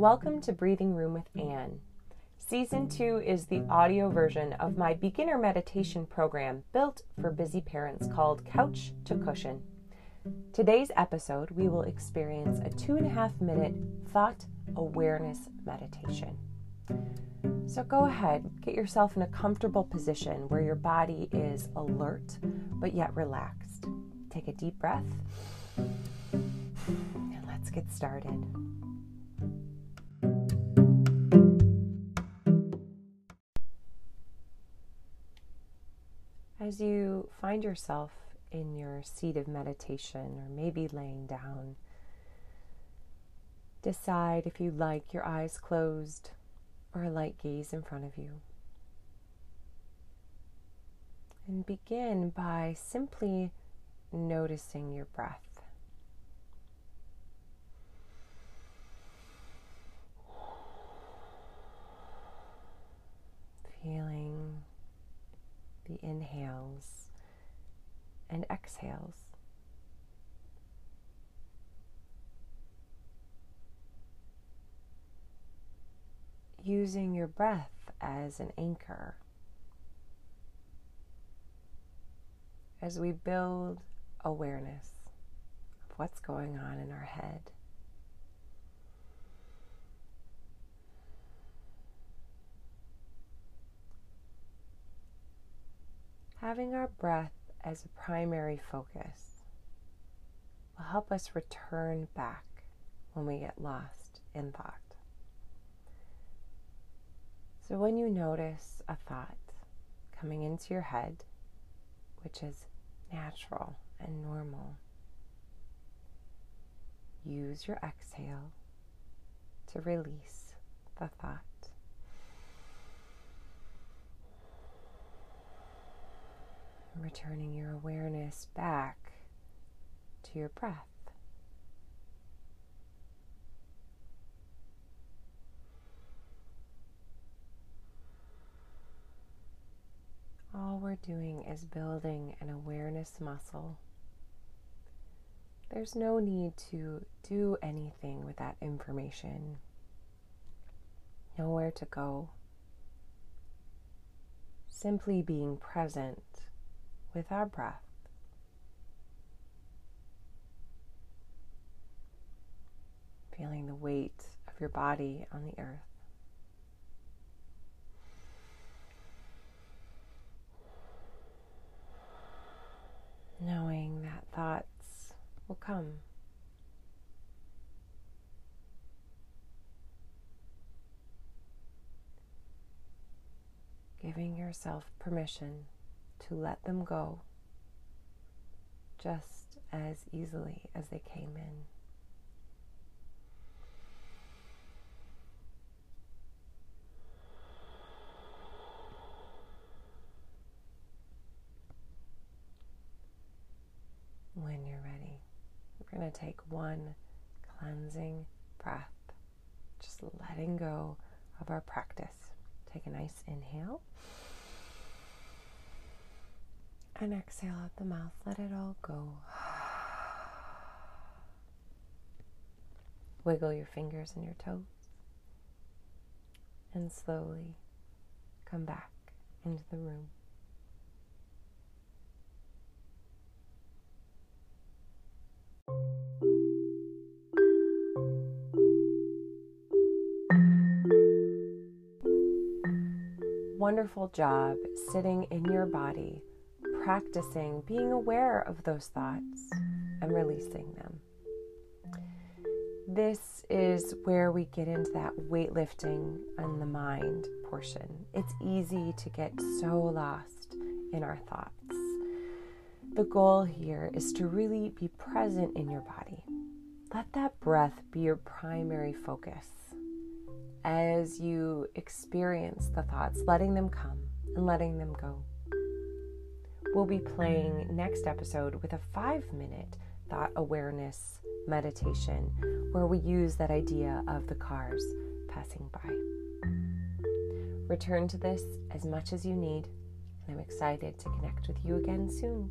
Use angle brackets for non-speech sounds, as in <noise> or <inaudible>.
Welcome to Breathing Room with Anne. Season 2 is the audio version of my beginner meditation program built for busy parents called Couch to Cushion. Today's episode, we will experience a two and a half minute thought awareness meditation. So go ahead, get yourself in a comfortable position where your body is alert but yet relaxed. Take a deep breath and let's get started. As you find yourself in your seat of meditation or maybe laying down, decide if you'd like your eyes closed or a light gaze in front of you. And begin by simply noticing your breath. Feeling the inhales and exhales. Using your breath as an anchor as we build awareness of what's going on in our head. Having our breath as a primary focus will help us return back when we get lost in thought. So, when you notice a thought coming into your head, which is natural and normal, use your exhale to release the thought. Returning your awareness back to your breath. All we're doing is building an awareness muscle. There's no need to do anything with that information, nowhere to go. Simply being present with our breath. Feeling the weight of your body on the earth. Knowing that thoughts will come. Giving yourself permission to let them go just as easily as they came in. When you're ready, we're going to take one cleansing breath, just letting go of our practice. Take a nice inhale. And exhale out the mouth. Let it all go. <sighs> Wiggle your fingers and your toes. And slowly come back into the room. Wonderful job sitting in your body practicing being aware of those thoughts and releasing them. This is where we get into that weightlifting and the mind portion. It's easy to get so lost in our thoughts. The goal here is to really be present in your body. Let that breath be your primary focus as you experience the thoughts, letting them come and letting them go we'll be playing next episode with a five minute thought awareness meditation where we use that idea of the cars passing by. Return to this as much as you need, and I'm excited to connect with you again soon.